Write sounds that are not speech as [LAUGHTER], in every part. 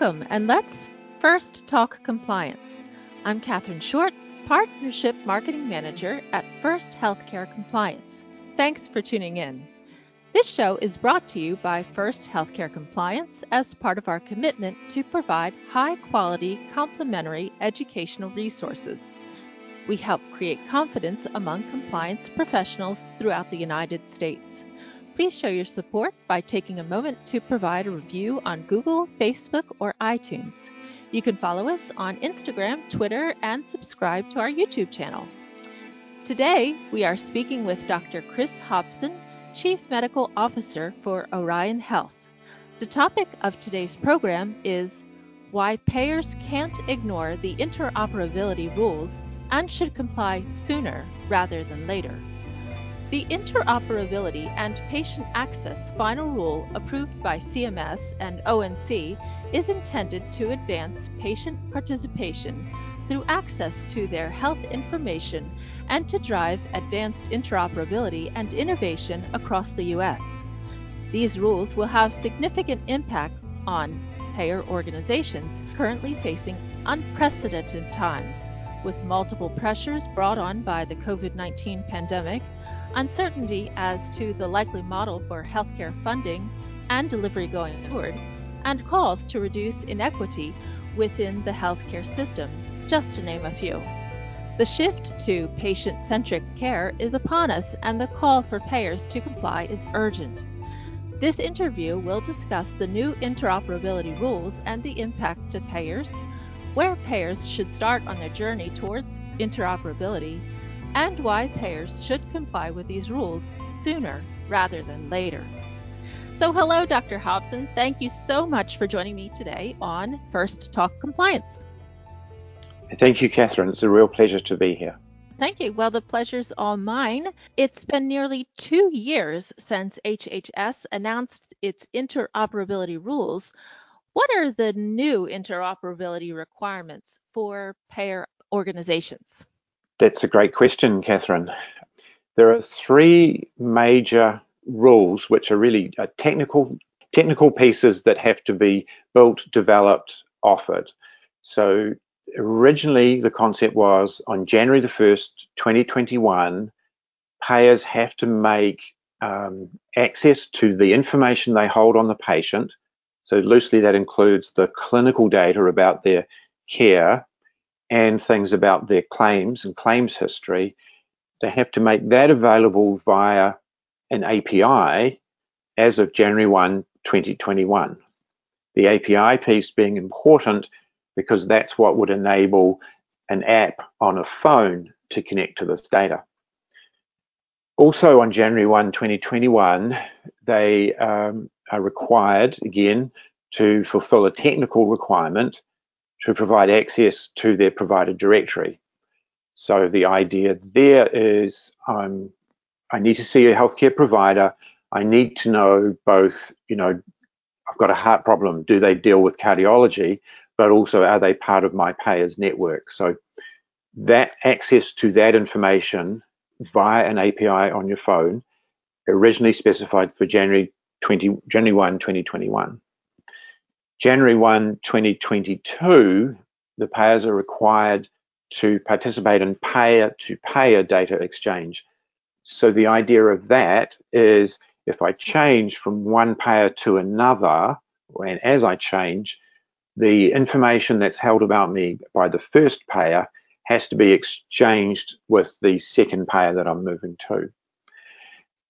Welcome, and let's first talk compliance. I'm Catherine Short, Partnership Marketing Manager at First Healthcare Compliance. Thanks for tuning in. This show is brought to you by First Healthcare Compliance as part of our commitment to provide high quality, complimentary educational resources. We help create confidence among compliance professionals throughout the United States. Please show your support by taking a moment to provide a review on Google, Facebook, or iTunes. You can follow us on Instagram, Twitter, and subscribe to our YouTube channel. Today, we are speaking with Dr. Chris Hobson, Chief Medical Officer for Orion Health. The topic of today's program is why payers can't ignore the interoperability rules and should comply sooner rather than later. The Interoperability and Patient Access Final Rule approved by CMS and ONC is intended to advance patient participation through access to their health information and to drive advanced interoperability and innovation across the U.S. These rules will have significant impact on payer organizations currently facing unprecedented times with multiple pressures brought on by the COVID 19 pandemic uncertainty as to the likely model for healthcare funding and delivery going forward, and calls to reduce inequity within the healthcare system, just to name a few. The shift to patient centric care is upon us, and the call for payers to comply is urgent. This interview will discuss the new interoperability rules and the impact to payers, where payers should start on their journey towards interoperability, and why payers should comply with these rules sooner rather than later. So, hello, Dr. Hobson. Thank you so much for joining me today on First Talk Compliance. Thank you, Catherine. It's a real pleasure to be here. Thank you. Well, the pleasure's all mine. It's been nearly two years since HHS announced its interoperability rules. What are the new interoperability requirements for payer organizations? That's a great question, Catherine. There are three major rules which are really uh, technical technical pieces that have to be built, developed, offered. So originally the concept was on January the 1st, 2021, payers have to make um, access to the information they hold on the patient. So loosely that includes the clinical data about their care and things about their claims and claims history, they have to make that available via an API as of January 1, 2021. The API piece being important because that's what would enable an app on a phone to connect to this data. Also on January 1, 2021, they um, are required, again, to fulfill a technical requirement to provide access to their provider directory. So the idea there is um, I need to see a healthcare provider. I need to know both, you know, I've got a heart problem. Do they deal with cardiology? But also, are they part of my payers network? So that access to that information via an API on your phone, originally specified for January 20, January 1, 2021. January 1, 2022, the payers are required to participate in payer to payer data exchange. So the idea of that is if I change from one payer to another, and as I change, the information that's held about me by the first payer has to be exchanged with the second payer that I'm moving to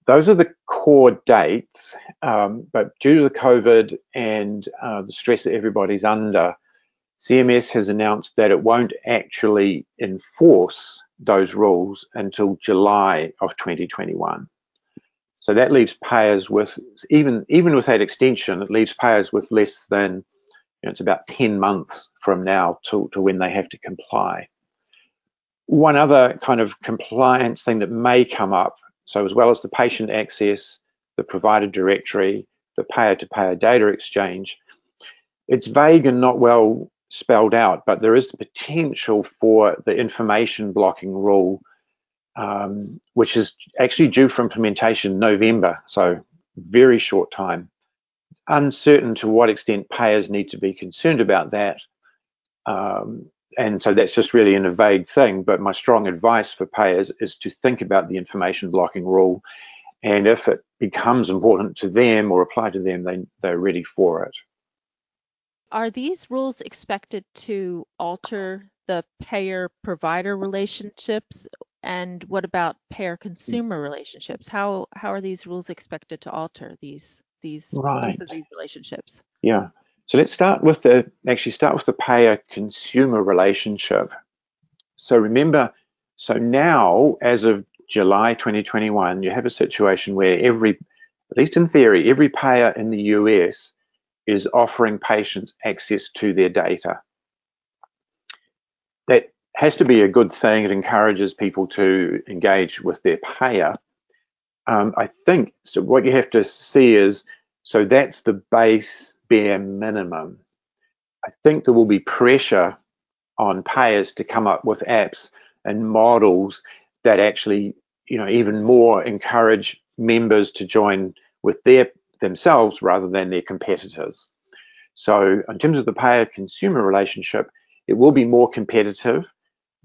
those are the core dates, um, but due to the COVID and uh, the stress that everybody's under, CMS has announced that it won't actually enforce those rules until July of 2021. So that leaves payers with even even with that extension, it leaves payers with less than you know, it's about 10 months from now to, to when they have to comply. One other kind of compliance thing that may come up so as well as the patient access, the provider directory, the payer-to-payer data exchange, it's vague and not well spelled out, but there is the potential for the information blocking rule, um, which is actually due for implementation November, so very short time. uncertain to what extent payers need to be concerned about that. Um, and so that's just really in a vague thing. But my strong advice for payers is to think about the information blocking rule. And if it becomes important to them or apply to them, they, they're ready for it. Are these rules expected to alter the payer provider relationships? And what about payer consumer relationships? How how are these rules expected to alter these these right. these relationships? Yeah. So let's start with the actually start with the payer consumer relationship. So remember, so now as of July 2021, you have a situation where every, at least in theory, every payer in the US is offering patients access to their data. That has to be a good thing. It encourages people to engage with their payer. Um, I think so. What you have to see is so that's the base bare minimum. I think there will be pressure on payers to come up with apps and models that actually, you know, even more encourage members to join with their themselves rather than their competitors. So in terms of the payer consumer relationship, it will be more competitive.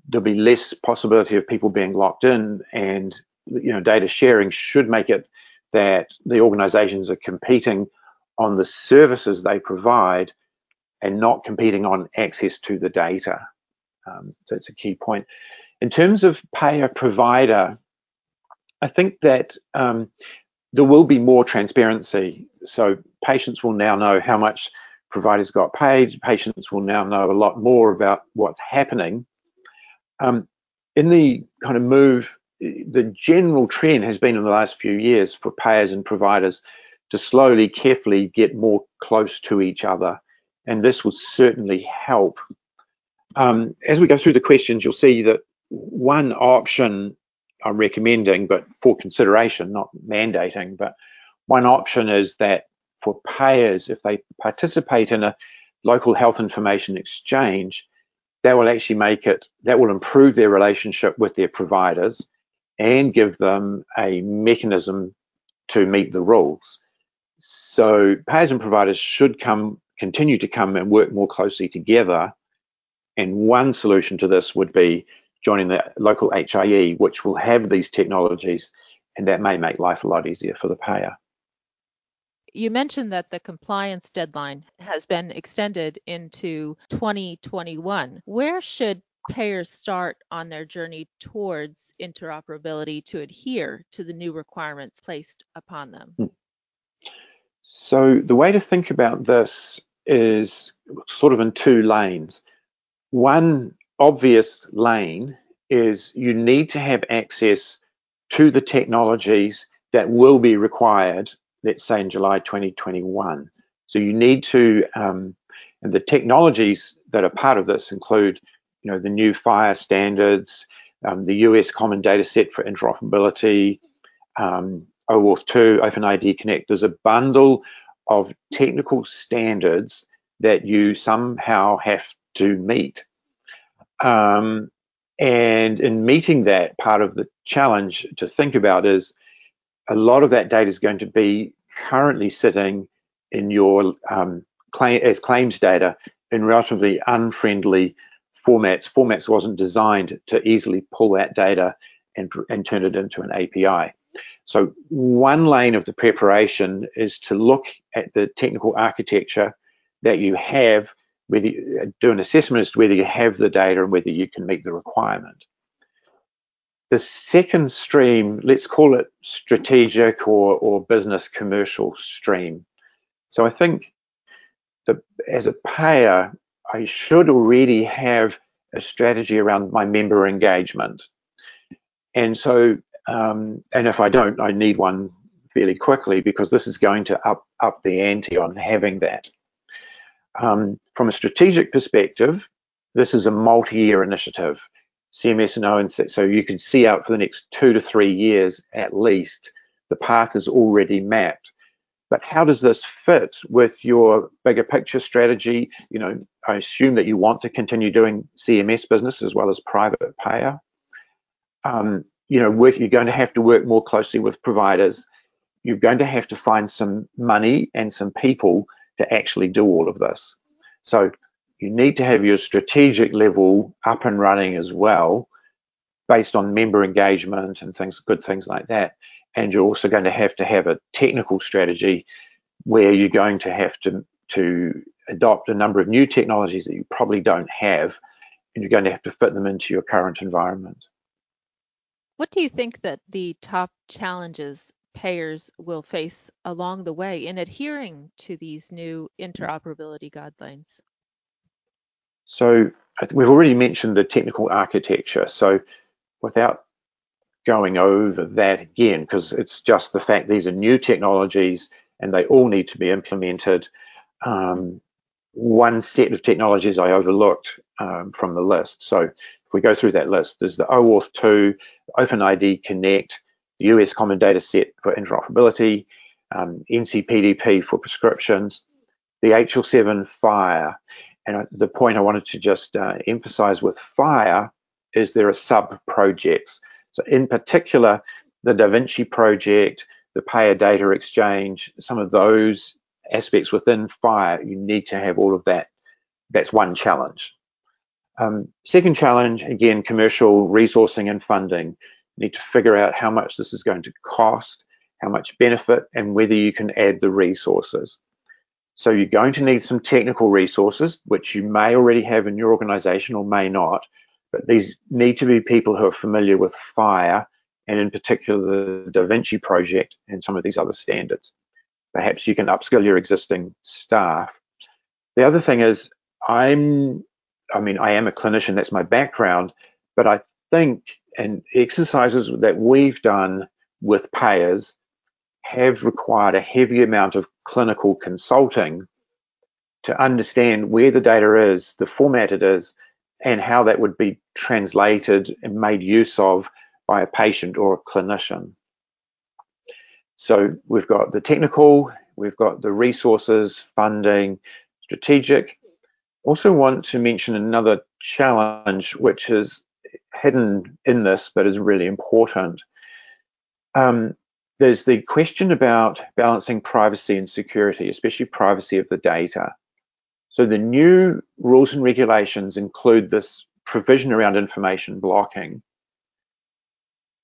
There'll be less possibility of people being locked in and you know data sharing should make it that the organizations are competing on the services they provide and not competing on access to the data. Um, so it's a key point. In terms of payer provider, I think that um, there will be more transparency. So patients will now know how much providers got paid. Patients will now know a lot more about what's happening. Um, in the kind of move, the general trend has been in the last few years for payers and providers to slowly, carefully get more close to each other. And this will certainly help. Um, as we go through the questions, you'll see that one option I'm recommending, but for consideration, not mandating, but one option is that for payers, if they participate in a local health information exchange, that will actually make it, that will improve their relationship with their providers and give them a mechanism to meet the rules. So payers and providers should come, continue to come and work more closely together. And one solution to this would be joining the local HIE, which will have these technologies, and that may make life a lot easier for the payer. You mentioned that the compliance deadline has been extended into 2021. Where should payers start on their journey towards interoperability to adhere to the new requirements placed upon them? Hmm. So the way to think about this is sort of in two lanes. One obvious lane is you need to have access to the technologies that will be required, let's say in July 2021. So you need to, um, and the technologies that are part of this include, you know, the new FHIR standards, um, the US Common Data Set for Interoperability, um, OAuth 2, OpenID Connect. There's a bundle of technical standards that you somehow have to meet. Um, and in meeting that, part of the challenge to think about is a lot of that data is going to be currently sitting in your um, claim, as claims data in relatively unfriendly formats. Formats wasn't designed to easily pull that data and, and turn it into an API. So one lane of the preparation is to look at the technical architecture that you have, whether you uh, do an assessment as to whether you have the data and whether you can meet the requirement. The second stream, let's call it strategic or, or business commercial stream. So I think that as a payer, I should already have a strategy around my member engagement. And so um, and if I don't, I need one fairly quickly because this is going to up up the ante on having that. Um, from a strategic perspective, this is a multi-year initiative. CMS and ONC, so you can see out for the next two to three years at least, the path is already mapped. But how does this fit with your bigger picture strategy? You know, I assume that you want to continue doing CMS business as well as private payer. Um, you know, work, you're going to have to work more closely with providers. you're going to have to find some money and some people to actually do all of this. So you need to have your strategic level up and running as well, based on member engagement and things, good things like that. And you're also going to have to have a technical strategy where you're going to have to to adopt a number of new technologies that you probably don't have, and you're going to have to fit them into your current environment. What do you think that the top challenges payers will face along the way in adhering to these new interoperability guidelines? So we've already mentioned the technical architecture. So without going over that again, because it's just the fact these are new technologies and they all need to be implemented. Um, one set of technologies I overlooked um, from the list. So we go through that list, there's the OAuth 2, OpenID Connect, the US Common Data Set for interoperability, um, NCPDP for prescriptions, the HL7 FHIR. And the point I wanted to just uh, emphasize with FHIR is there are sub projects. So in particular, the Da Vinci project, the payer data exchange, some of those aspects within FHIR, you need to have all of that. That's one challenge. Um, second challenge, again, commercial resourcing and funding. You need to figure out how much this is going to cost, how much benefit, and whether you can add the resources. So you're going to need some technical resources, which you may already have in your organization or may not, but these need to be people who are familiar with FHIR and in particular the Da Vinci project and some of these other standards. Perhaps you can upskill your existing staff. The other thing is I'm, I mean, I am a clinician, that's my background, but I think and exercises that we've done with payers have required a heavy amount of clinical consulting to understand where the data is, the format it is, and how that would be translated and made use of by a patient or a clinician. So we've got the technical, we've got the resources, funding, strategic. Also want to mention another challenge which is hidden in this but is really important. Um, there's the question about balancing privacy and security, especially privacy of the data. So the new rules and regulations include this provision around information blocking.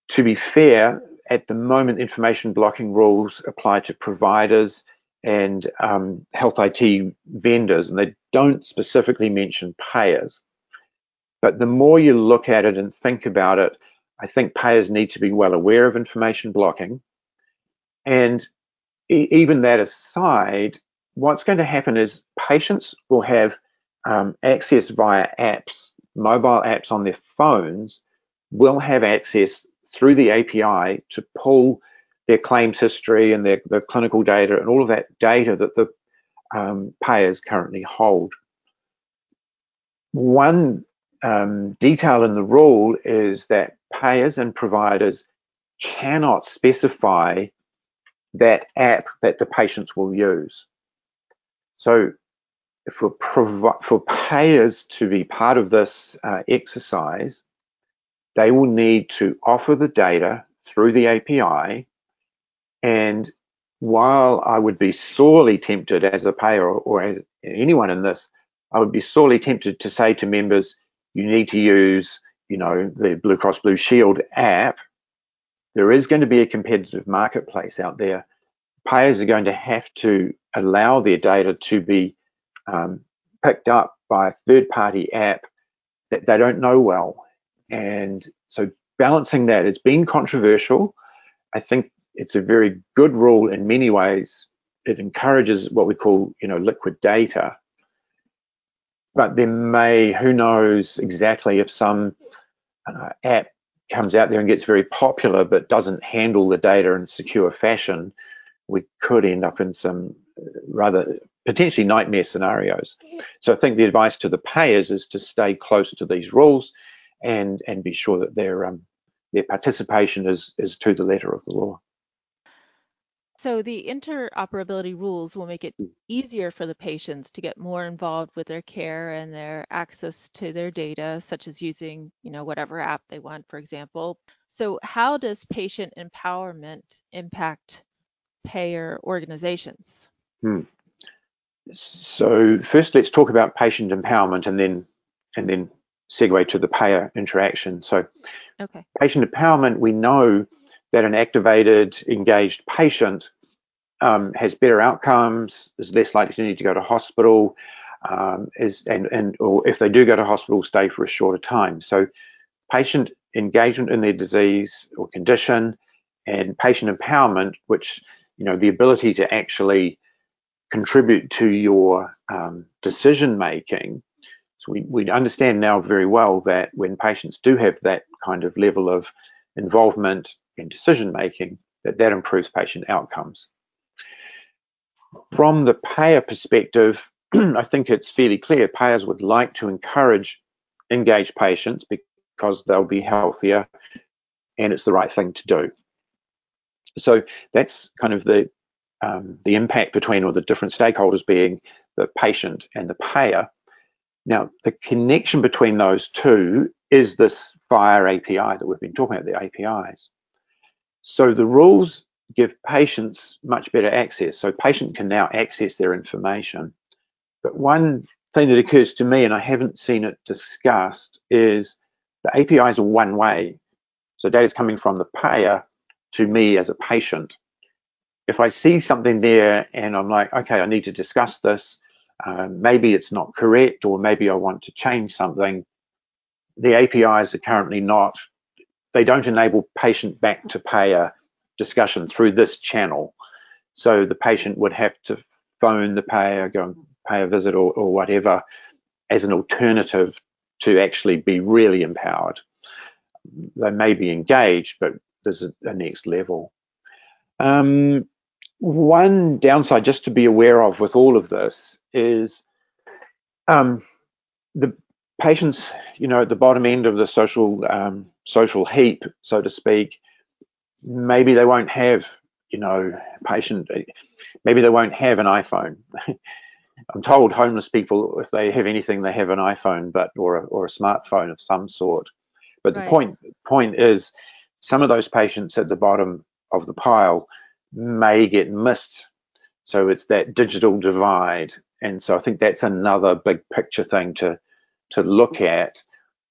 To be fair, at the moment, information blocking rules apply to providers and um, health IT vendors, and they don't specifically mention payers. But the more you look at it and think about it, I think payers need to be well aware of information blocking. And e even that aside, what's going to happen is patients will have um, access via apps, mobile apps on their phones, will have access through the API to pull their claims history and their, their clinical data and all of that data that the um, payers currently hold. One um, detail in the rule is that payers and providers cannot specify that app that the patients will use. So for, for payers to be part of this uh, exercise, they will need to offer the data through the API. And while I would be sorely tempted as a payer or, as anyone in this, I would be sorely tempted to say to members, you need to use, you know, the Blue Cross Blue Shield app. There is going to be a competitive marketplace out there payers are going to have to allow their data to be um, picked up by a third party app that they don't know well. And so balancing that, it's been controversial. I think it's a very good rule in many ways. It encourages what we call, you know, liquid data. But there may, who knows exactly if some uh, app comes out there and gets very popular but doesn't handle the data in a secure fashion, we could end up in some rather potentially nightmare scenarios. So I think the advice to the payers is to stay close to these rules and and be sure that their um, their participation is is to the letter of the law. So the interoperability rules will make it easier for the patients to get more involved with their care and their access to their data, such as using, you know, whatever app they want, for example. So how does patient empowerment impact payer organizations? Hmm. So first, let's talk about patient empowerment, and then and then segue to the payer interaction. So, okay. patient empowerment, we know that an activated, engaged patient um, has better outcomes, is less likely to need to go to hospital, um, is and and or if they do go to hospital, stay for a shorter time. So, patient engagement in their disease or condition, and patient empowerment, which you know the ability to actually contribute to your um, decision making. So we, we understand now very well that when patients do have that kind of level of involvement in decision making, that that improves patient outcomes. From the payer perspective, [CLEARS THROAT] I think it's fairly clear payers would like to encourage engaged patients because they'll be healthier and it's the right thing to do. So that's kind of the um, the impact between or the different stakeholders being the patient and the payer. Now, the connection between those two is this FHIR API that we've been talking about, the APIs. So the rules give patients much better access. So patient can now access their information. But one thing that occurs to me, and I haven't seen it discussed, is the APIs are one way. So data is coming from the payer to me as a patient. If I see something there and I'm like, okay, I need to discuss this, uh, maybe it's not correct, or maybe I want to change something, the APIs are currently not, they don't enable patient back to payer discussion through this channel. So the patient would have to phone the payer, go and pay a visit or, or whatever as an alternative to actually be really empowered. They may be engaged, but there's a, a next level. Um, one downside just to be aware of with all of this is um, the patients, you know, at the bottom end of the social um, social heap, so to speak, maybe they won't have, you know, patient, maybe they won't have an iPhone. [LAUGHS] I'm told homeless people, if they have anything, they have an iPhone, but or a, or a smartphone of some sort. But right. the point point is, some of those patients at the bottom of the pile may get missed. So it's that digital divide. And so I think that's another big picture thing to, to look at.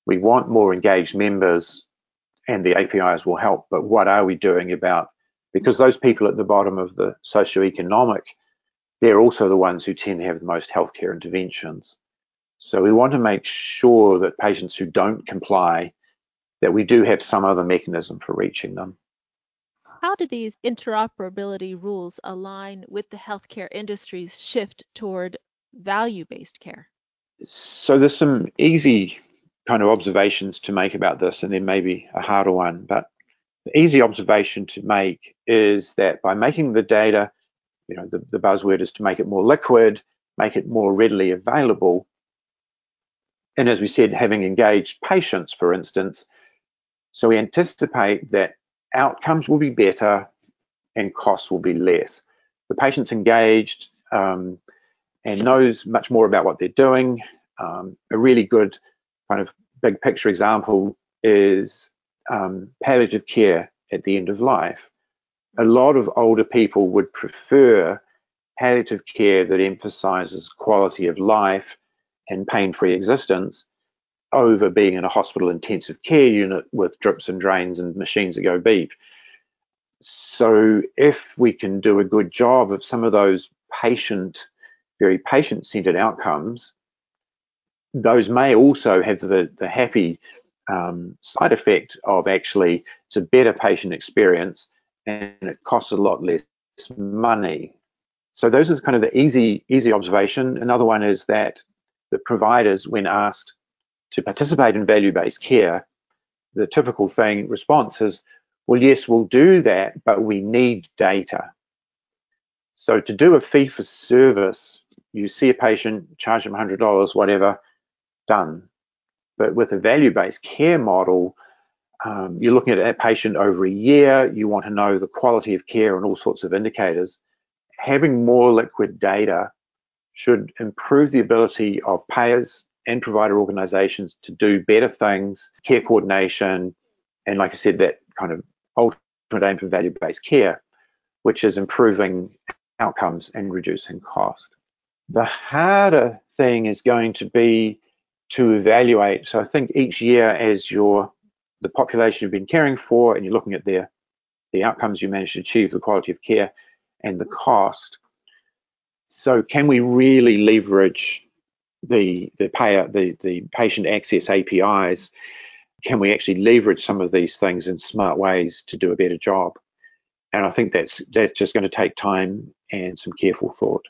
We want more engaged members and the APIs will help, but what are we doing about, because those people at the bottom of the socioeconomic, they're also the ones who tend to have the most healthcare interventions. So we want to make sure that patients who don't comply that we do have some other mechanism for reaching them. How do these interoperability rules align with the healthcare industry's shift toward value based care? So there's some easy kind of observations to make about this, and then maybe a harder one. But the easy observation to make is that by making the data, you know, the, the buzzword is to make it more liquid, make it more readily available. And as we said, having engaged patients, for instance, so we anticipate that outcomes will be better and costs will be less. The patient's engaged um, and knows much more about what they're doing. Um, a really good kind of big picture example is um, palliative care at the end of life. A lot of older people would prefer palliative care that emphasizes quality of life and pain-free existence over being in a hospital intensive care unit with drips and drains and machines that go beep. So if we can do a good job of some of those patient, very patient-centered outcomes, those may also have the, the happy um, side effect of actually it's a better patient experience and it costs a lot less money. So those are kind of the easy, easy observation. Another one is that the providers, when asked to participate in value-based care, the typical thing response is, well, yes, we'll do that, but we need data. So to do a fee for service, you see a patient, charge them $100, whatever, done. But with a value-based care model, um, you're looking at a patient over a year, you want to know the quality of care and all sorts of indicators. Having more liquid data should improve the ability of payers and provider organizations to do better things, care coordination, and like I said, that kind of ultimate aim for value-based care, which is improving outcomes and reducing cost. The harder thing is going to be to evaluate. So I think each year as your the population you've been caring for and you're looking at their the outcomes you manage to achieve, the quality of care and the cost. So can we really leverage the the payer the, the patient access APIs? Can we actually leverage some of these things in smart ways to do a better job? And I think that's that's just going to take time and some careful thought.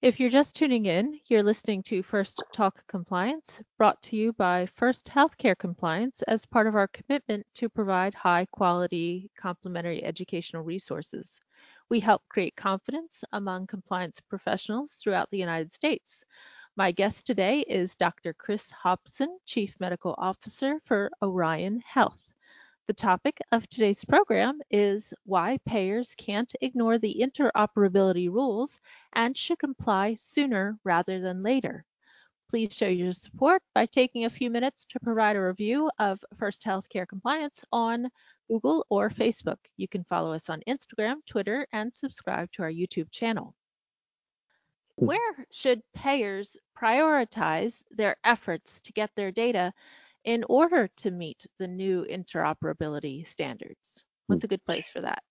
If you're just tuning in, you're listening to First Talk Compliance, brought to you by First Healthcare Compliance as part of our commitment to provide high quality complimentary educational resources. We help create confidence among compliance professionals throughout the United States. My guest today is Dr. Chris Hobson, Chief Medical Officer for Orion Health. The topic of today's program is why payers can't ignore the interoperability rules and should comply sooner rather than later. Please show your support by taking a few minutes to provide a review of First Healthcare Compliance on Google or Facebook. You can follow us on Instagram, Twitter, and subscribe to our YouTube channel. Hmm. Where should payers prioritize their efforts to get their data in order to meet the new interoperability standards? What's a good place for that?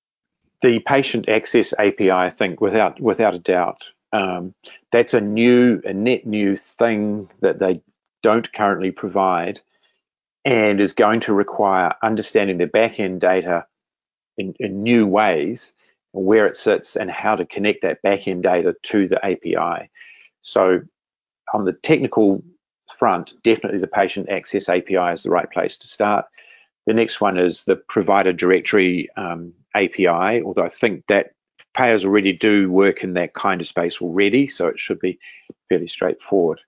The patient access API, I think, without without a doubt, um, that's a new, a net new thing that they don't currently provide, and is going to require understanding the back end data in, in new ways, where it sits, and how to connect that back end data to the API. So, on the technical front, definitely the patient access API is the right place to start. The next one is the provider directory um, API, although I think that payers already do work in that kind of space already, so it should be fairly straightforward.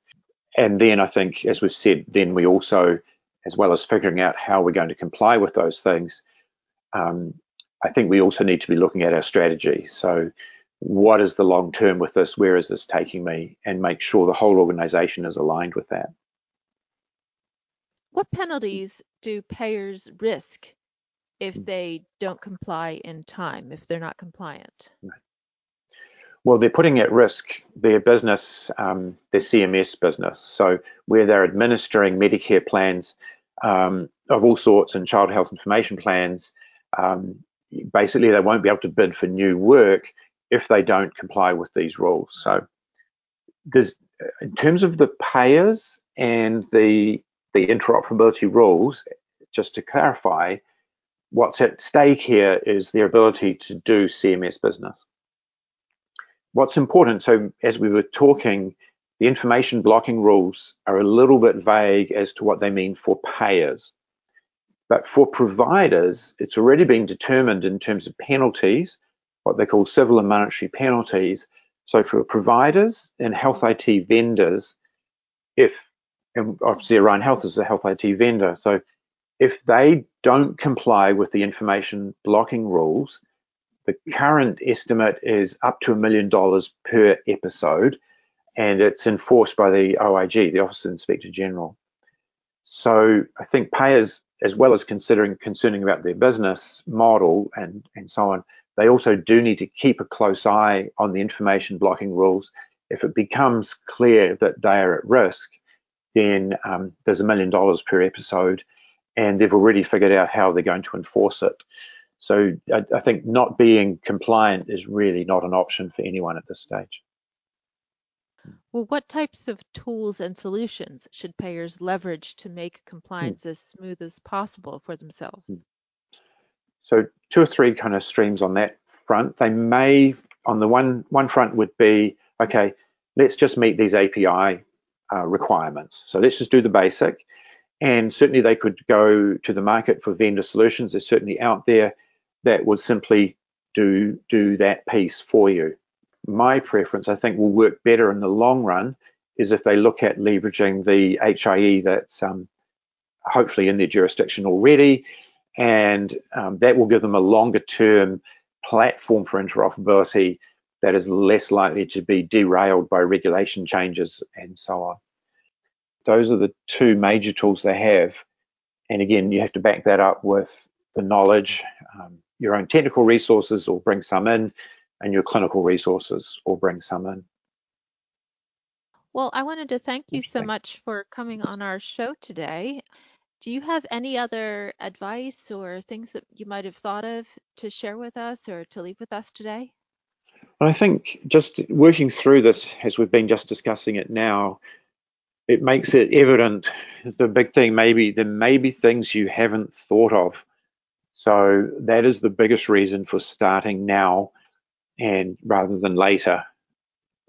And then I think, as we've said, then we also, as well as figuring out how we're going to comply with those things, um, I think we also need to be looking at our strategy. So what is the long term with this? Where is this taking me? And make sure the whole organization is aligned with that. What penalties do payers risk if hmm. they don't comply in time, if they're not compliant? Well, they're putting at risk their business, um, their CMS business. So, where they're administering Medicare plans um, of all sorts and child health information plans, um, basically they won't be able to bid for new work if they don't comply with these rules. So there's in terms of the payers and the the interoperability rules, just to clarify, what's at stake here is their ability to do CMS business. What's important, so as we were talking, the information blocking rules are a little bit vague as to what they mean for payers. But for providers, it's already been determined in terms of penalties what they call civil and monetary penalties. So for providers and health IT vendors, if and obviously Orion Health is a health IT vendor, so if they don't comply with the information blocking rules, the current estimate is up to a million dollars per episode, and it's enforced by the OIG, the Office of Inspector General. So I think payers, as well as considering concerning about their business model and and so on, they also do need to keep a close eye on the information blocking rules. If it becomes clear that they are at risk, then um, there's a million dollars per episode, and they've already figured out how they're going to enforce it. So I, I think not being compliant is really not an option for anyone at this stage. Well, what types of tools and solutions should payers leverage to make compliance hmm. as smooth as possible for themselves? So two or three kind of streams on that front. They may, on the one one front, would be okay. Let's just meet these API uh, requirements. So let's just do the basic. And certainly they could go to the market for vendor solutions. They're certainly out there that would simply do do that piece for you. My preference, I think, will work better in the long run is if they look at leveraging the HIE that's um, hopefully in their jurisdiction already and um, that will give them a longer term platform for interoperability that is less likely to be derailed by regulation changes and so on. Those are the two major tools they have. And again, you have to back that up with the knowledge, um, your own technical resources or bring some in, and your clinical resources or bring some in. Well, I wanted to thank you so much for coming on our show today. Do you have any other advice or things that you might have thought of to share with us or to leave with us today? I think just working through this as we've been just discussing it now, it makes it evident the big thing maybe there may be things you haven't thought of. So that is the biggest reason for starting now and rather than later.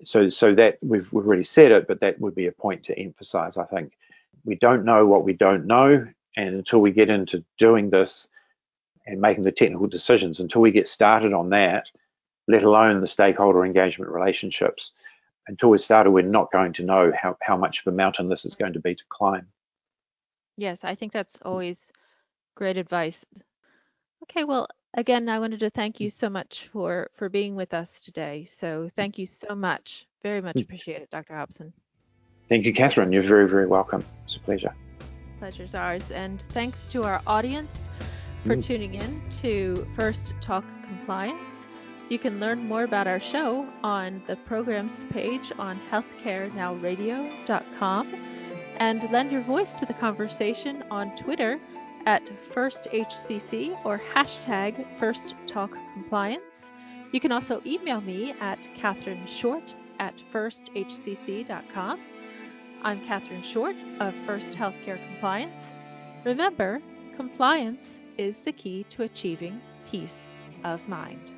So so that we've we've already said it, but that would be a point to emphasize, I think. We don't know what we don't know, and until we get into doing this and making the technical decisions, until we get started on that, let alone the stakeholder engagement relationships. Until we're started, we're not going to know how, how much of a mountain this is going to be to climb. Yes, I think that's always great advice. Okay, well, again, I wanted to thank you so much for for being with us today. So thank you so much. Very much mm. appreciate it, Dr. Hobson. Thank you, Catherine. You're very, very welcome. It's a pleasure. Pleasure's ours. And thanks to our audience for mm. tuning in to First Talk Compliance. You can learn more about our show on the programs page on healthcarenowradio.com and lend your voice to the conversation on Twitter at FirstHCC or hashtag FirstTalkCompliance. You can also email me at Catherine Short at firsthcc.com. I'm Catherine Short of First Healthcare Compliance. Remember, compliance is the key to achieving peace of mind.